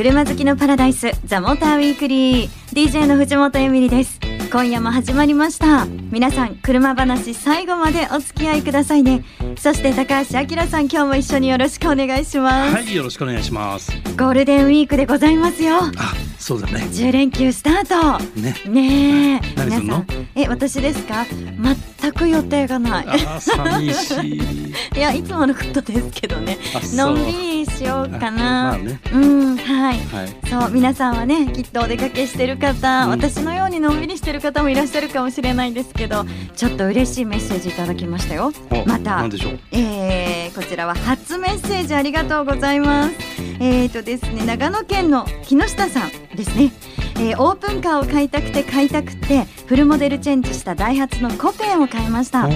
車好きのパラダイスザモーターウィークリー。DJ の藤本エミリです。今夜も始まりました。皆さん車話最後までお付き合いくださいね。そして高橋明さん今日も一緒によろしくお願いします。はいよろしくお願いします。ゴールデンウィークでございますよ。あそうだね。10連休スタート。ね。ねえ。皆さん。え私ですか？全く予定がない。あー寂しい。いやいつものことですけどね。のんびりしようかあまなあね。うんはい。はい。そう皆さんはねきっとお出かけしてる方、うん。私のようにのんびりしてる方もいらっしゃるかもしれないんですけどちょっと嬉しいメッセージいただきましたよ。おまたなんでしょう？えー、こちらは初メッセージありがとうございます。えーとですね長野県の木下さんですね。えーオープンカーを買いたくて買いたくてフルモデルチェンジしたダイハツのコペンを買いました。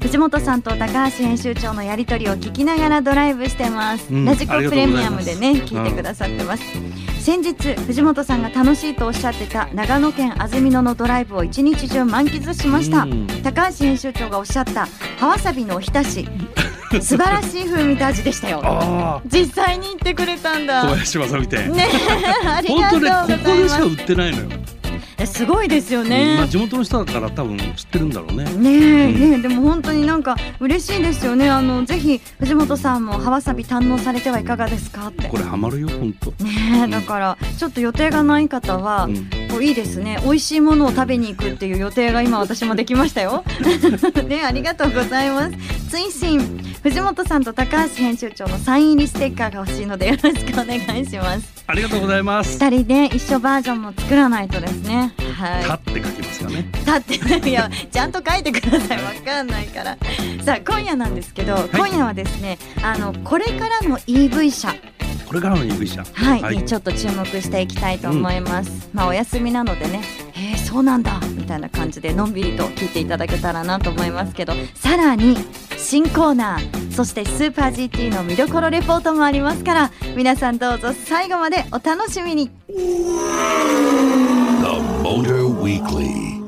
藤本さんと高橋編集長のやり取りを聞きながらドライブしてます、うんラジコプレミアムでね聞いてくださってます、先日藤本さんが楽しいとおっしゃってた長野県安曇野のドライブを一日中満喫しました、うん。高橋編集長がおっしゃった葉わさびのおひたし。素晴らしい風味と味でしたよ。あ実際に行ってくれたんあ小だ林正美店。ねありがとう本当ねございここでしますか売ってないのよ、えすごいですよまねあ地元の人だから多分知ってるんだろうね。ねねえでも本当になんか嬉しいですよね。あのぜひ藤本さんも葉わさび堪能されてはいかがですかって。これハマるよ本当。ねえだからちょっと予定がない方は、いいですね。美味しいものを食べに行くっていう予定が今私もできましたよ。ねありがとうございます。追伸藤本さんと高橋編集長のサイン入りステッカーが欲しいのでよろしくお願いします。ありがとうございます。二人で一緒バージョンも作らないとですね。はい。たって書きますかね。立って いやちゃんと書いてください。わかんないから。さあ今夜なんですけど、今夜はですねあのこれからの EV 車これからの EV 車はい、はい。にちょっと注目していきたいと思います、まあお休みなのでね。えー、そうなんだ。みたいな感じでのんびりと聞いていただけたらなと思いますけど。さらに新コーナーそしてスーパー GT の見どころレポートもありますから皆さんどうぞ最後までお楽しみに。The Motor Weekly.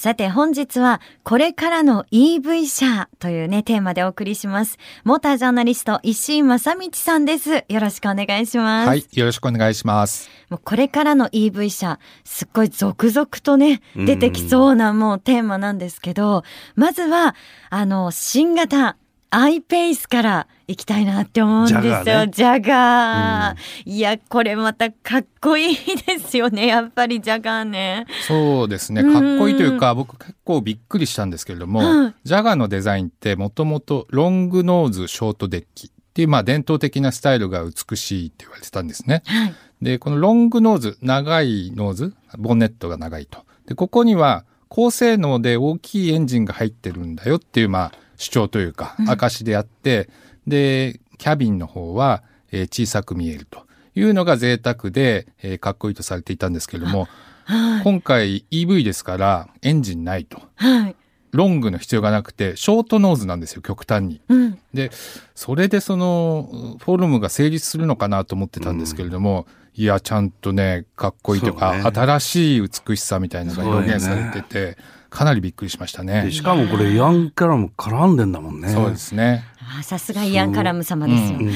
さて本日はこれからの EV 車というねテーマでお送りします。モータージャーナリスト石井正道さんです。よろしくお願いします。はい、よろしくお願いします。もうこれからの EV 車すっごい続々とね出てきそうなもうテーマなんですけど、まずはあの新型アイペースから行きたいなって思うんですよ。ジャガーね、ジャガー。いや、これまたかっこいいですよね。やっぱりジャガーね。そうですね、うんかっこいいというか、僕結構びっくりしたんですけれども、はいジャガーのデザインってもともとロングノーズショートデッキっていうまあ伝統的なスタイルが美しいって言われてたんですね。はい。で、このロングノーズ、長いノーズ、ボンネットが長いと。で、ここには高性能で大きいエンジンが入ってるんだよっていうまあ主張というか、証であって、で、キャビンの方は、えー小さく見えるというのが贅沢で、えーかっこいいとされていたんですけれども、はい。今回 EV ですからエンジンないと。はい。ロングの必要がなくて、ショートノーズなんですよ、極端に。うん。で、それでその、フォルムが成立するのかなと思ってたんですけれども、いや、ちゃんとね、かっこいいというか、ね新しい美しさみたいなのが表現されてて、かなりびっくりしましたねで。しかもこれイアン・カラムも絡んでんだもんねそうですね。あさすがイアン・カラム様ですよ。うん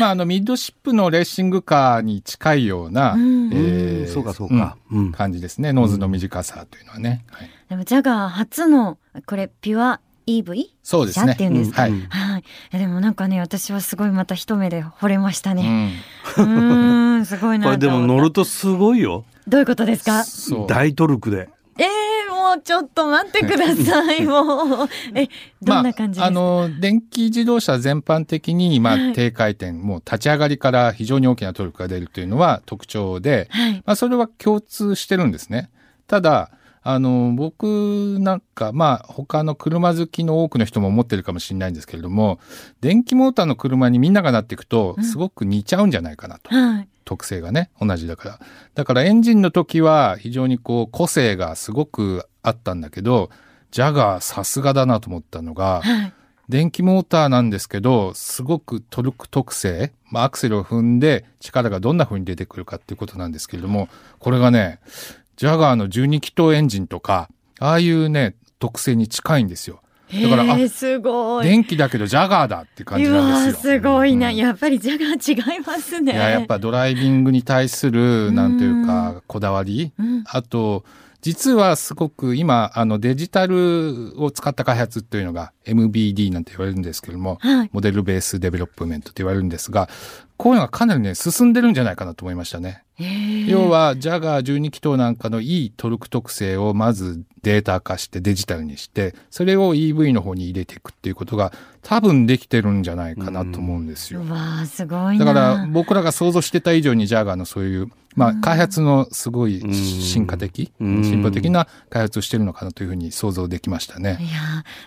まあ、あの、ミッドシップのレーシングカーに近いような、うんえーそうかそうかうん感じですね。ノーズの短さというのはね。はいでもジャガー初のこれピュア EV 車そうですね。っていうんですか？はい。はい。いやでもなんかね私はすごいまた一目で惚れましたうね。ん。うーんすごいなこれでも乗るとすごいよどういうことですか？大トルクでえー、もうちょっと待ってください もうえどんな感じですか？まあ、あの電気自動車全般的に、まはいあ、低回転、もう立ち上がりから非常に大きなトルクが出るというのは特徴で、はい。まあ、それは共通してるんですね。ただあの僕なんかまあ他の車好きの多くの人も思ってるかもしれないんですけれども電気モーターの車にみんながなっていくとうんすごく似ちゃうんじゃないかなと、はい。特性がね同じだからだからエンジンの時は非常にこう個性がすごくあったんだけどジャガーさすがだなと思ったのがはい。電気モーターなんですけどすごくトルク特性、まあ、アクセルを踏んで力がどんな風に出てくるかっていうことなんですけれどもこれがねジャガーの12気筒エンジンとかああいうね特性に近いんですよ。だから、あすごい。電気だけどジャガーだって感じなんですよ。すごいな、うんやっぱりジャガー違いますね。いや、やっぱドライビングに対する、なんていうか、こだわり、うんあと、実はすごく今、あのデジタルを使った開発っていうのが MBD なんて言われるんですけども、はいモデルベースデベロップメントって言われるんですが、こういうのがかなりね、進んでるんじゃないかなと思いましたね。要は、ジャガー12気筒なんかのいいトルク特性をまずデータ化してデジタルにして、それを EV の方に入れていくっていうことが多分できてるんじゃないかなと思うんですよ。うわーすごいな。だから僕らが想像してた以上にジャガーのそういう、まあ開発のすごい進化的、うん進歩的な開発をしてるのかなというふうに想像できましたね。いや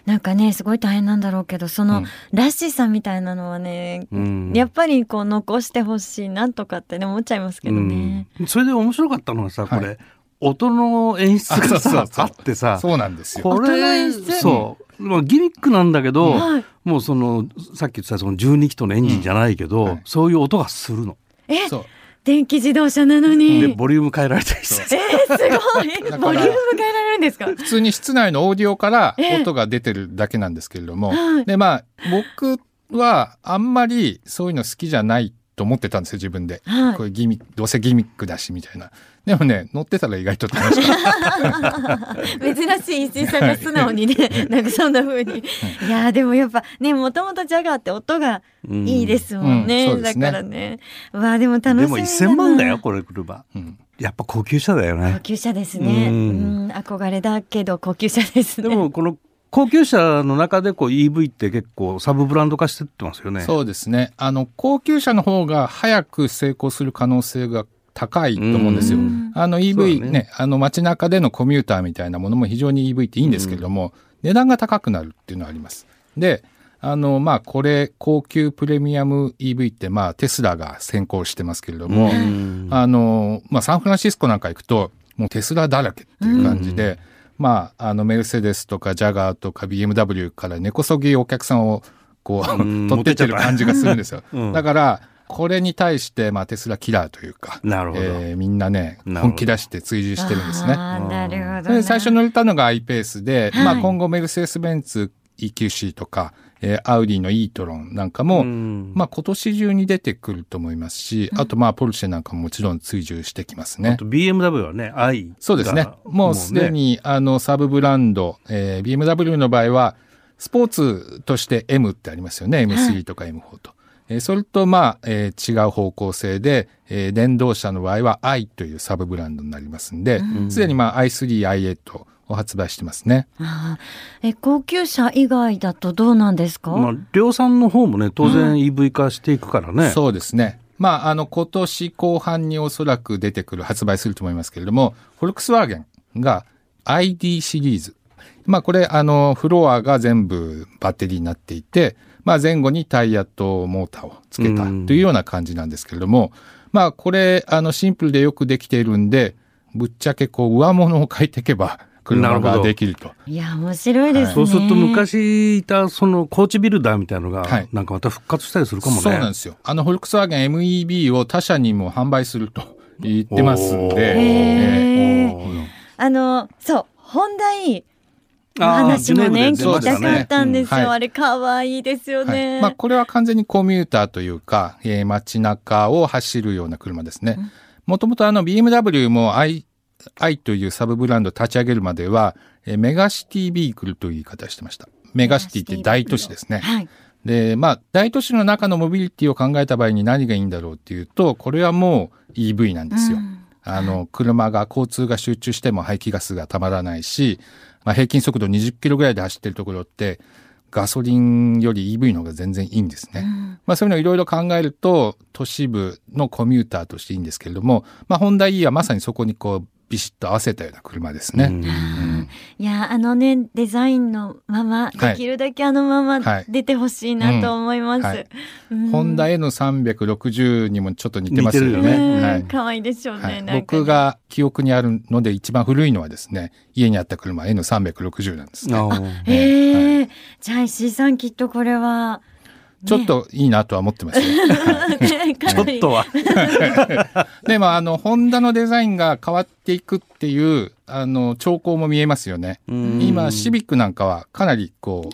ーなんかねすごい大変なんだろうけどその、うんラッシーさんみたいなのはね、うんやっぱりこう残してほしいなとかってね思っちゃいますけどね。うんそれで面白かったのがさこれ、はい音の演出があそうそうさそう。あってさ。そうなんですよ。こ音のれ演出？そう、まあ、ギミックなんだけど、はい。もうそのさっき言ってたその12気筒のエンジンじゃないけど、うんはい。そういう音がするの。えそう。電気自動車なのに？でボリューム変えられたりして。えー、すごい。らボリューム変えられるんですか？普通に室内のオーディオからええ。音が出てるだけなんですけれども、はい。でまあ僕はあんまりそういうの好きじゃないと思ってたんですよ自分で、はい。これギミックどうせギミックだしみたいな。でもね乗ってたら意外と楽しかった珍しい石井さんが素直にね、なんかそんな風に。いやーでもやっぱね、もともとジャガーって音がいいですもんね。うん。うん。ね。だからね。うわあでも楽しみでも1000万だよこれ車。うん。やっぱ高級車だよ高ね級車ですね。ううんん、憧れだけど高級車ですね。でもこの高級車の中でこう EV って結構サブブランド化してってますよね。そうですね。あの高級車の方が早く成功する可能性が高いと思うんですよ。うん。あの EV ねだね。あの街中でのコミューターみたいなものも非常に EV っていいんですけれども、値段が高くなるっていうのはあります。で、あの、まあ、これ、高級プレミアム EV って、まあ、テスラが先行してますけれども、うん。あの、まあ、サンフランシスコなんか行くと、もうテスラだらけっていう感じで、まあ、あの、メルセデスとかジャガーとか BMW から根こそぎお客さんを、こう、うん 取ってってる感じがするんですよ。うん。だから、これに対して、まあ、テスラキラーというか、なるほど。えーみんなね、本気出して追従してるんですね。なるほど最初乗れたのが iPace で、はい。まあ今後メルセデス・ベンツ EQC とか、えーアウディの e トロンなんかも、うんまあ今年中に出てくると思いますし、あとまあポルシェなんかももちろん追従してきますねあと。BMW はね i そうですね。もうすでに、あのサブブランド、えー BMW の場合はスポーツとして M ってありますよね。M3 とか M4 と。えーそれとまあ、えー違う方向性で、えー電動車の場合は i というサブブランドになりますんで、すでにまあ i3、i8 を発売してますね。あーえ高級車以外だとどうなんですか、まあ、量産の方もね当然 EV 化していくからね、そうですね。まあ、あの、今年後半におそらく出てくる、発売すると思いますけれども、フォルクスワーゲンが ID シリーズ。まあ、これ、あの、フロアが全部バッテリーになっていて、まあ、前後にタイヤとモーターをつけたうんというような感じなんですけれども、まあ、これ、あの、シンプルでよくできているんで、ぶっちゃけこう、上物を変えていけば、車がなるほどできると。いや面白いですね、そうすると昔いたそのコーチビルダーみたいなのがはい。なんかまた復活したりするかもね。そうなんですよ。あの、フォルクスワーゲン MEB を他社にも販売すると言ってますんで、えあのそうホンダイのあー話もね。聞きたかったんですよ、うん。はいあれ可愛いですよーはい。ね、まあ、これは完全にコミューターというか、えー街中を走るような車ですね。もともとあの BMW も i、i というサブブランドを立ち上げるまでは、えーメガシティビークルという言い方をしてました。メガシティって大都市ですね。はいで、まあ、大都市の中のモビリティを考えた場合に何がいいんだろうっていうと、これはもう EV なんですよ。うんあの、車が、交通が集中しても排気ガスがたまらないし、まあ、平均速度20キロぐらいで走ってるところって、ガソリンより EV の方が全然いいんですね。まあそういうのをいろいろ考えると、都市部のコミューターとしていいんですけれども、まあホンダ E はまさにそこにこう、ビシッと合わせたような車ですね。うん。いやあのねデザインのまま、はい。できるだけあのままはい。出てほしいなと思います、うん。はい。うん。ホンダ N360 にもちょっと似てますよね。似てるようん。はい。可愛いでしょうね、はい。ね。僕が記憶にあるので一番古いのはですね、家にあった車 N360 なんですね。あー。へえ、じゃあ石井さんきっとこれはちょっといいなとは思ってますよ。ちょっとは。でもあのホンダのデザインが変わっていくっていうあの兆候も見えますよね。うん今シビックなんかはかなりこ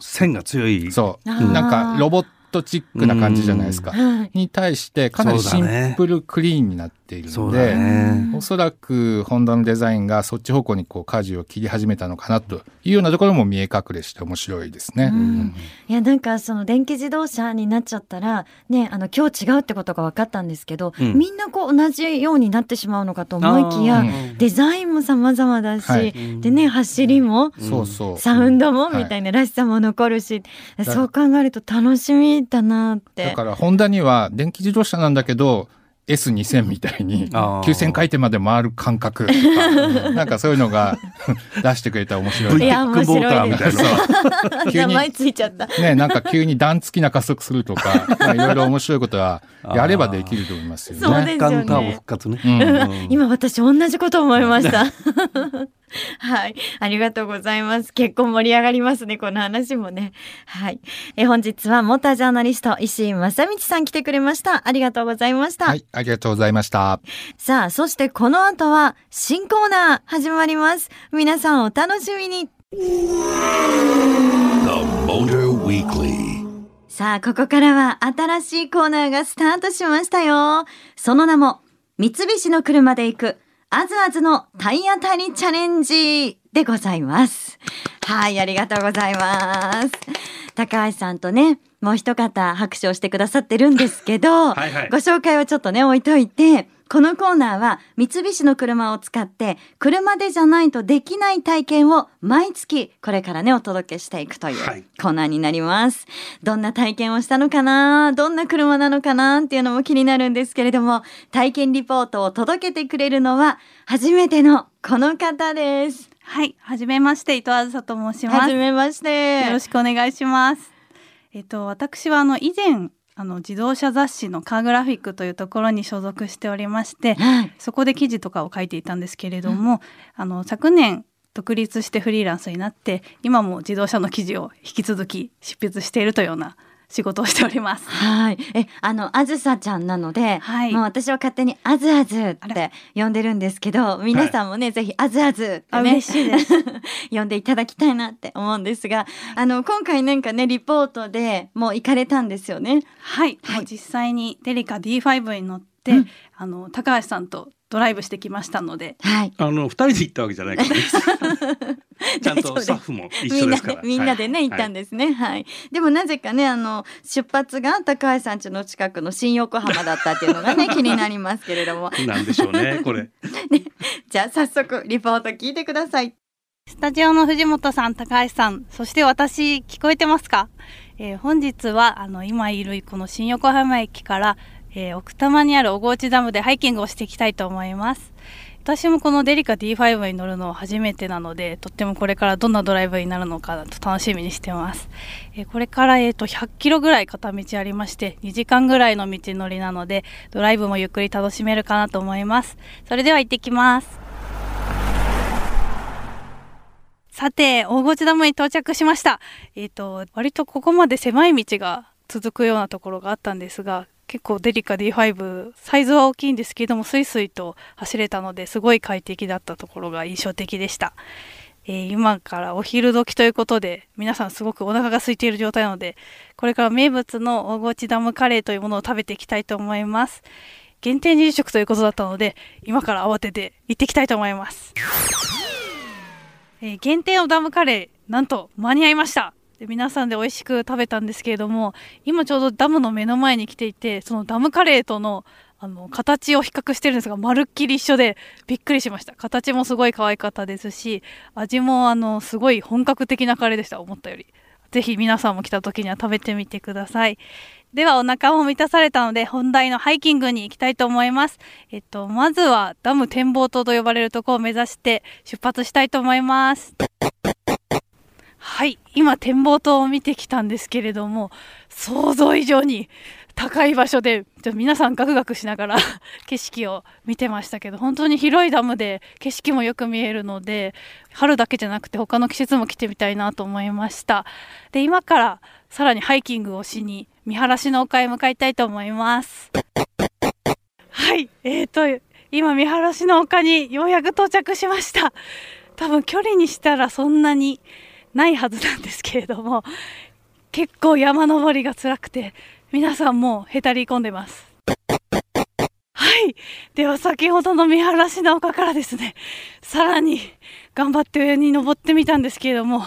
線が強い。うそうなんかロボットチックな感じじゃないですか。はいに対してかなりシンプルクリーンになっているので、ね。おそらくホンダのデザインがそっち方向にこう舵を切り始めたのかなというようなところも見え隠れして面白いですね。うんいやなんかその電気自動車になっちゃったらねあの今日違うってことが分かったんですけど、うんみんなこう同じようになってしまうのかと思いきやデザインも様々だし、はいでね走りも、そうそう。サウンドもはいみたいならしさも残るし、らそう考えると楽しみだなってだ。からホンダには電気自動車なんだけど S2000 みたいにあー9000回転まで回る感覚とか なんかそういうのが 出してくれたら面白いブイテックボーターみたいな。急に名前ついちゃった。ね、なんか急に段付きな加速するとか、まあいろいろ面白いことはやればできると思いますよね。そうですよねね。うんうん今私同じこと思いました。はい。ありがとうございます。結構盛り上がりますね、この話もね。はい。え本日はモータージャーナリスト石井正道さん来てくれました。ありがとうございました。はい、ありがとうございました。さあ、そしてこの後は新コーナー始まります。皆さんお楽しみに。The Motor Weekly. さあ、ここからは新しいコーナーがスタートしましたよ。その名も、三菱の車で行く、あずあずの体当たりチャレンジでございます。はい、ありがとうございます。高橋さんとね、もう一方拍手をしてくださってるんですけど、はいはいご紹介をちょっとね、置いといて、このコーナーは三菱の車を使って車でじゃないとできない体験を毎月これからねお届けしていくというはいコーナーになります。どんな体験をしたのかなどんな車なのかなっていうのも気になるんですけれども体験リポートを届けてくれるのは初めてのこの方です。はい、はじめまして伊藤あずさと申します。よはじめまして。ろしくお願いします。えっと私はあの以前あの自動車雑誌のカーグラフィックというところに所属しておりまして、はい。そこで記事とかを書いていたんですけれども、あの昨年独立してフリーランスになって今も自動車の記事を引き続き執筆しているというような仕事をしております。はい。え、あの、あずさちゃんなので、はいもう私は勝手にあずあずって呼んでるんですけど、皆さんもね、ぜひあずあずってね、あ嬉しいです。呼んでいただきたいなって思うんですが、あの、今回なんかね、リポートでもう行かれたんですよね。はい、はい実際にデリカ D5 に乗って、うんあの高橋さんとドライブしてきましたので、はい。あの二人で行ったわけじゃないからね。ちゃんとスタッフも一緒ですから。みんなでみんなでね、はい行ったんですね。はい。でもなぜかね、あの、出発が高橋さん家の近くの新横浜だったっていうのがね、気になりますけれども。なんでしょうね、これ。じゃあ早速、リポート聞いてください。スタジオの藤本さん、高橋さん、そして私、聞こえてますか、えー本日は、あの、今いるこの新横浜駅から、えー奥多摩にある小河内ダムでハイキングをしていきたいと思います。私もこのデリカ D5 に乗るのは初めてなので、とってもこれからどんなドライブになるのかと楽しみにしてます。えーこれから、えーと、100キロぐらい片道ありまして、2時間ぐらいの道のりなので、ドライブもゆっくり楽しめるかなと思います。それでは行ってきます。さて、大河内ダムに到着しました。えっ、と、割とここまで狭い道が続くようなところがあったんですが、結構デリカ D5、サイズは大きいんですけども、スイスイと走れたので、すごい快適だったところが印象的でした。えー今からお昼時ということで、皆さんすごくお腹が空いている状態なので、これから名物の大河内ダムカレーというものを食べていきたいと思います。限定20食ということだったので、今から慌てて行ってきたいと思います。えー限定のダムカレーなんと間に合いましたで皆さんで美味しく食べたんですけれども今ちょうどダムの目の前に来ていてそのダムカレーとのあの形を比較してるんですがまるっきり一緒でびっくりしました形もすごい可愛かったですし味もあのすごい本格的なカレーでした思ったよりぜひ皆さんも来た時には食べてみてくださいではお腹も満たされたので本題のハイキングに行きたいと思います。えっと、まずはダム展望塔と呼ばれるところを目指して出発したいと思います。はい、今展望塔を見てきたんですけれども、想像以上に高い場所で、ちょ皆さんガクガクしながら 景色を見てましたけど、本当に広いダムで景色もよく見えるので、春だけじゃなくて他の季節も来てみたいなと思いました。で、今からさらにハイキングをしに見晴らしの丘へ向かいたいと思います。はい、えーと、今見晴らしの丘にようやく到着しました。多分距離にしたらそんなにないはずなんですけれども、結構山登りが辛くて、皆さんもうへたり込んでます。はい。では先ほどの見晴らしの丘からですね、さらに頑張って上に登ってみたんですけれども、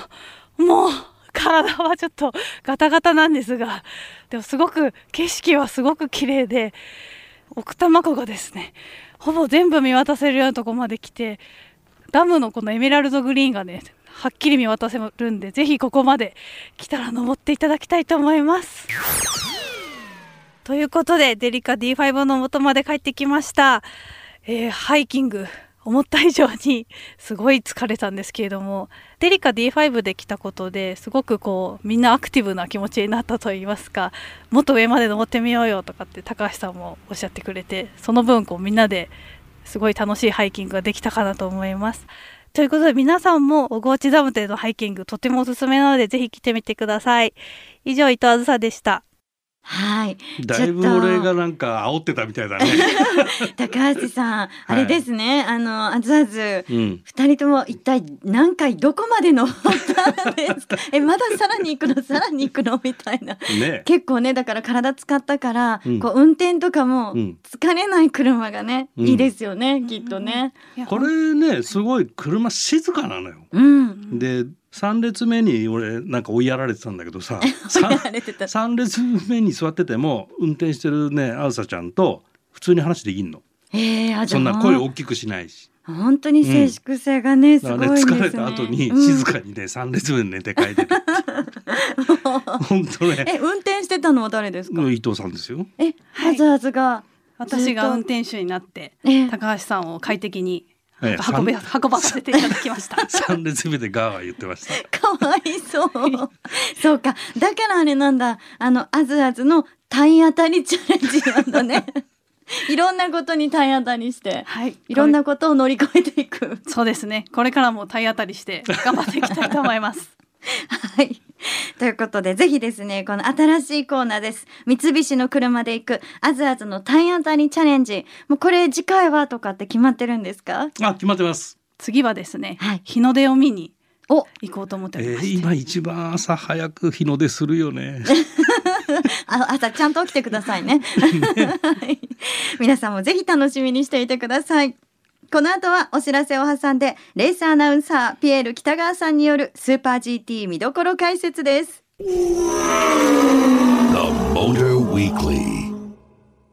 もう体はちょっとガタガタなんですが、でもすごく景色はすごく綺麗で、奥多摩湖がですね、ほぼ全部見渡せるようなとこまで来て、ダムのこのエメラルドグリーンがね、はっきり見渡せるんで、ぜひここまで来たら登っていただきたいと思います。ということで、デリカ D5 の元まで帰ってきました。えーハイキング、思った以上にすごい疲れたんですけれども、デリカ D5 で来たことですごくこう、みんなアクティブな気持ちになったといいますか、もっと上まで登ってみようよとかって高橋さんもおっしゃってくれて、その分こうみんなですごい楽しいハイキングができたかなと思います。ということで皆さんも小河内ダムでのハイキングとてもおすすめなのでぜひ来てみてください。以上、伊藤あずさでした。はい。だいぶちょっと俺がなんか煽ってたみたいだね。高橋さん、あれですね、あの、あずあず、うん。二人とも一体何回どこまで登ったんですか？え、まださらに行くの、さらに行くの？みたいな。ね。結構ね、だから体使ったから、うんこう運転とかもうん疲れない車がね、うんいいですよね、きっとね。これねすごい車静かなのよ。うん。で3列目に俺なんか追いやられてたんだけどさ やられてた。3列目に座ってても運転してるねあずさちゃんと普通に話できんの。ええあ、じゃあそんな声大きくしないし。本当に静粛性がね、すだごいんですね。からね疲れた後に静かにね3列目で寝て帰ってる。本当ね。え、運転してたのは誰ですか？伊藤さんですよ。え、はいあずあずが。私が運転手になってえ高橋さんを快適にええ運べ三運ばさせていただきました。3列目でガーガー言ってました。かわいそう。そうか。だからあれなんだ。あの、あずあずの体当たりチャレンジなんだね。いろんなことに体当たりして、はい、いろんなことを乗り越えていく。そうですね。これからも体当たりして頑張っていきたいと思います。はい。ということで、ぜひですね、この新しいコーナーです。三菱の車で行く、あずあずの体当たりチャレンジ。もうこれ次回はとかって決まってるんですか？あ決まってます。次はですね、はい日の出を見にお、行こうと思っておりえー、まして、今一番朝早く日の出するよね。あ朝ちゃんと起きてくださいね。はい皆さんもぜひ楽しみにしていてください。この後はお知らせを挟んで、レースアナウンサー、ピエール北川さんによるスーパー GT 見どころ解説です。The Motor Weekly.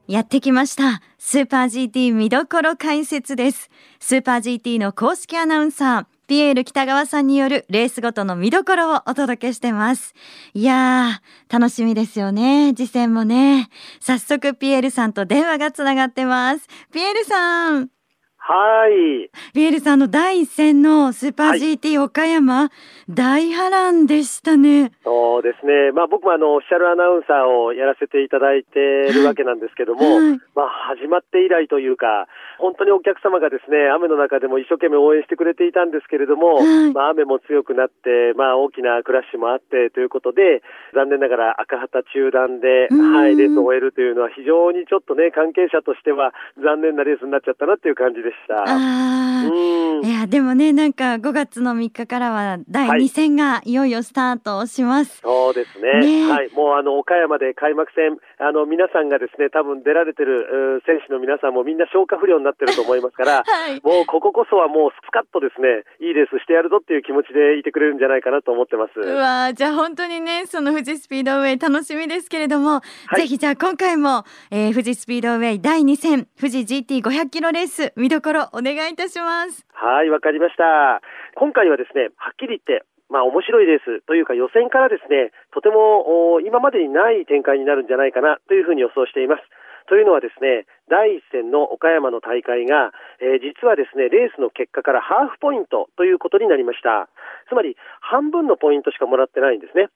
やってきました。スーパー GT 見どころ解説です。スーパー GT の公式アナウンサー、ピエール北川さんによるレースごとの見どころをお届けしてます。いやー、楽しみですよね。次戦もね。早速ピエールさんと電話がつながってます。ピエールさん。はい。ピエールさんの第一戦のスーパーはい GT 岡山、大波乱でしたね。そうですね。まあ僕もあの、オフィシャルアナウンサーをやらせていただいてるわけなんですけども、はいまあ始まって以来というか、本当にお客様がですね、雨の中でも一生懸命応援してくれていたんですけれども、はいまあ雨も強くなって、まあ大きなクラッシュもあってということで、残念ながら赤旗中断で、うんはい、レースを終えるというのは非常にちょっとね、関係者としては残念なレースになっちゃったなっていう感じでした。あー。うんいやでもねなんか5月の3日からは第2戦がいよいよスタートします。そうですね。ねえはい。もうあの、岡山で開幕戦、あの、皆さんがですね、多分出られてる、選手の皆さんもみんな消化不良になってると思いますから、はい。もうこここそはもうスカッとですね、いいレースしてやるぞっていう気持ちでいてくれるんじゃないかなと思ってます。うわーじゃあ本当にねその富士スピードウェイ楽しみですけれども、いぜひじゃあ今回も、えー富士スピードウェイ第2戦富士 GT500 キロレース見どころお願いいたします。はい、わかりました。今回はですね、はっきり言って、まあ面白いレースというか予選からですね、とても今までにない展開になるんじゃないかなというふうに予想しています。というのはですね、第一戦の岡山の大会が、えー実はですね、レースの結果からハーフポイントということになりました。つまり、半分のポイントしかもらってないんですね。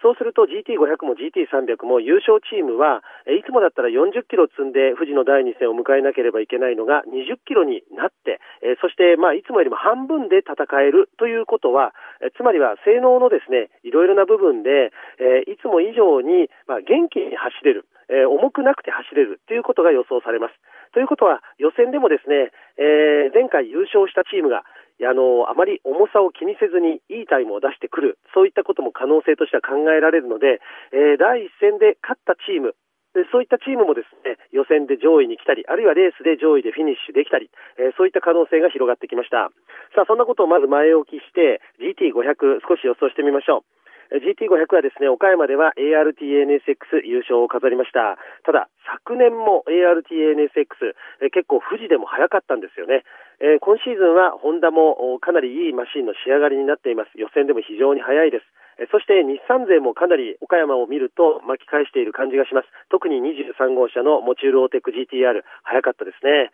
そうすると GT500 も GT300 も優勝チームは、いつもだったら40キロ積んで富士の第2戦を迎えなければいけないのが20キロになって、えそしてまあいつもよりも半分で戦えるということは、えつまりは性能のですね、いろいろな部分で、えいつも以上にまあ元気に走れる、え重くなくて走れるということが予想されます。ということは予選でもですね、え前回優勝したチームがあの、あまり重さを気にせずにいいタイムを出してくる、そういったことも可能性としては考えられるので、えー第一戦で勝ったチーム、でそういったチームもですね、予選で上位に来たり、あるいはレースで上位でフィニッシュできたり、えーそういった可能性が広がってきました。さあ、そんなことをまず前置きして、GT500 少し予想してみましょう。GT500 はですね、岡山では ARTNSX 優勝を飾りました。ただ、昨年も ARTNSX、結構富士でも早かったんですよね。えー今シーズンはホンダもかなりいいマシンの仕上がりになっています。予選でも非常に早いです。そして日産勢もかなり岡山を見ると巻き返している感じがします。特に23号車のモチュールオーテック GTR 早かったですね。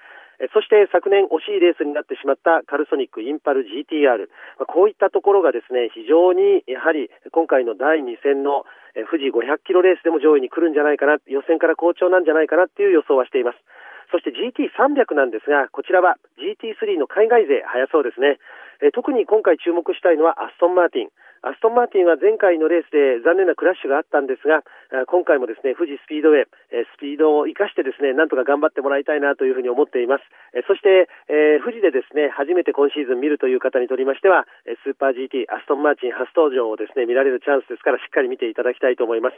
そして昨年惜しいレースになってしまったカルソニックインパル GTR。こういったところがですね、非常にやはり今回の第2戦の富士500キロレースでも上位に来るんじゃないかな、予選から好調なんじゃないかなっていう予想はしています。そして GT300 なんですが、こちらは GT3 の海外勢早そうですね。え特に今回注目したいのはアストンマーティン。アストンマーティンは前回のレースで残念なクラッシュがあったんですが、今回もですね、富士スピードウェイ、スピードを生かしてですね、なんとか頑張ってもらいたいなというふうに思っています。そして、え富士でですね、初めて今シーズン見るという方にとりましては、スーパー GT、アストンマーティン初登場をですね、見られるチャンスですから、しっかり見ていただきたいと思います。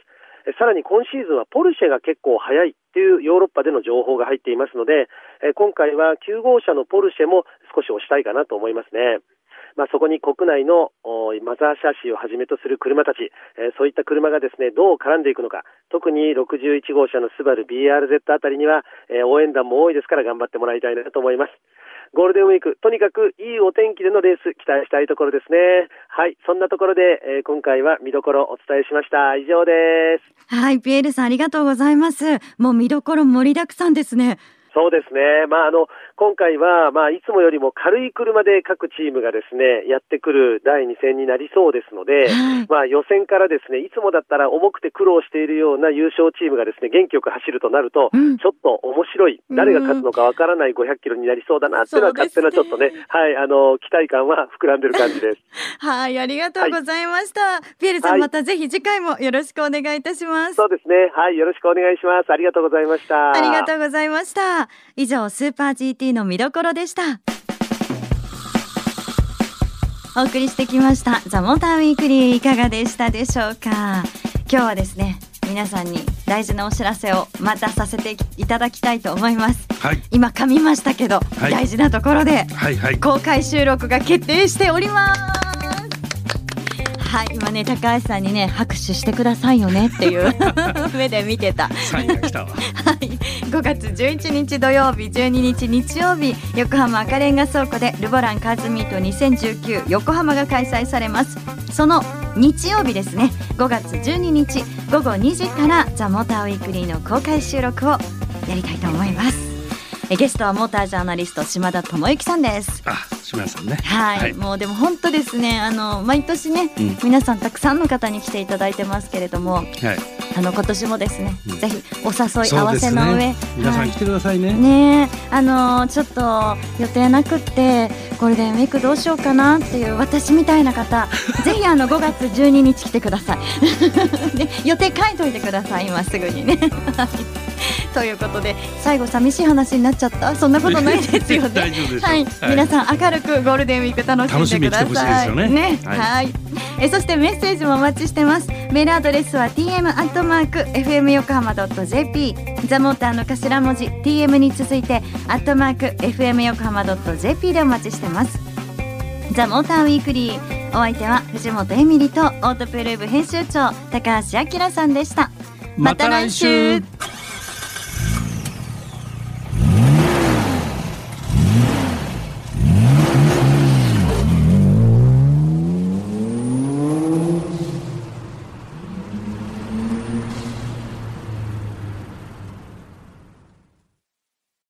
さらに今シーズンはポルシェが結構速いっていうヨーロッパでの情報が入っていますので、今回は9号車のポルシェも少し押したいかなと思いますね。まあ、そこに国内のマザーシャーシーをはじめとする車たち、えーそういった車がですね、どう絡んでいくのか、特に61号車のスバル BRZ あたりには、えー応援団も多いですから頑張ってもらいたいなと思います。ゴールデンウィーク、とにかくいいお天気でのレース、期待したいところですね。はい、そんなところで、えー今回は見どころお伝えしました。以上です。はい、ピエールさんありがとうございます。もう見どころ盛りだくさんですね。そうですね。まあ、あの、今回は、まあ、いつもよりも軽い車で各チームがですね、やってくる第2戦になりそうですので、はいまあ、予選からですね、いつもだったら重くて苦労しているような優勝チームがですね、元気よく走るとなると、うんちょっと面白い、誰が勝つのかわからない500キロになりそうだなっていうのは、勝手なちょっとね、はい、あの、期待感は膨らんでる感じです。はい、ありがとうございました。ピエールさん、はいまたぜひ次回もよろしくお願いいたします。そうですね。はい、よろしくお願いします。ありがとうございました。ありがとうございました。以上、スーパー GT の見どころでした。お送りしてきました。ザ・モーターウィークリーいかがでしたでしょうか？今日はですね、皆さんに大事なお知らせをまたさせていただきたいと思います。はい今噛みましたけど、はい大事なところではいはい公開収録が決定しております。はい、今ね高橋さんにね拍手してくださいよねっていう 目で見てた。サインが来たわ。はい、5月11日土曜日12日日曜日横浜赤レンガ倉庫でルボランカーズミート2019横浜が開催されます。その日曜日ですね。5月12日午後2時からザ・モーターウィークリーの公開収録をやりたいと思います。えゲストはモータージャーナリスト島田智之さんです。あ島谷さんね。はい、はい。もうでも本当ですね。あの毎年ね、うん。皆さんたくさんの方に来ていただいてますけれどもはい。あの今年もですね、うん。ぜひお誘い合わせの上、ね皆さはい。ん来てくださいね。ねえ。あのーちょっと予定なくってゴールデンウィークどうしようかなっていう私みたいな方 ぜひあの5月12日来てください。で予定書いといてください。今すぐにね。はいということで最後寂しい話になっちゃった？そんなことないですよね。大丈夫ですよはい、皆さん明るくゴールデンウィーク楽しんでください。ですよね。は、はい。い。えそしてメッセージもお待ちしてます。メールアドレスは tm アットマーク fm 横浜ドット jp ザモーターの頭文字 tm に続いてアットマーク fm 横浜ドット jp でお待ちしてます。ザモーターウィークリー。お相手は藤本エミリとオートプルーブ編集長高橋明さんでした。また来週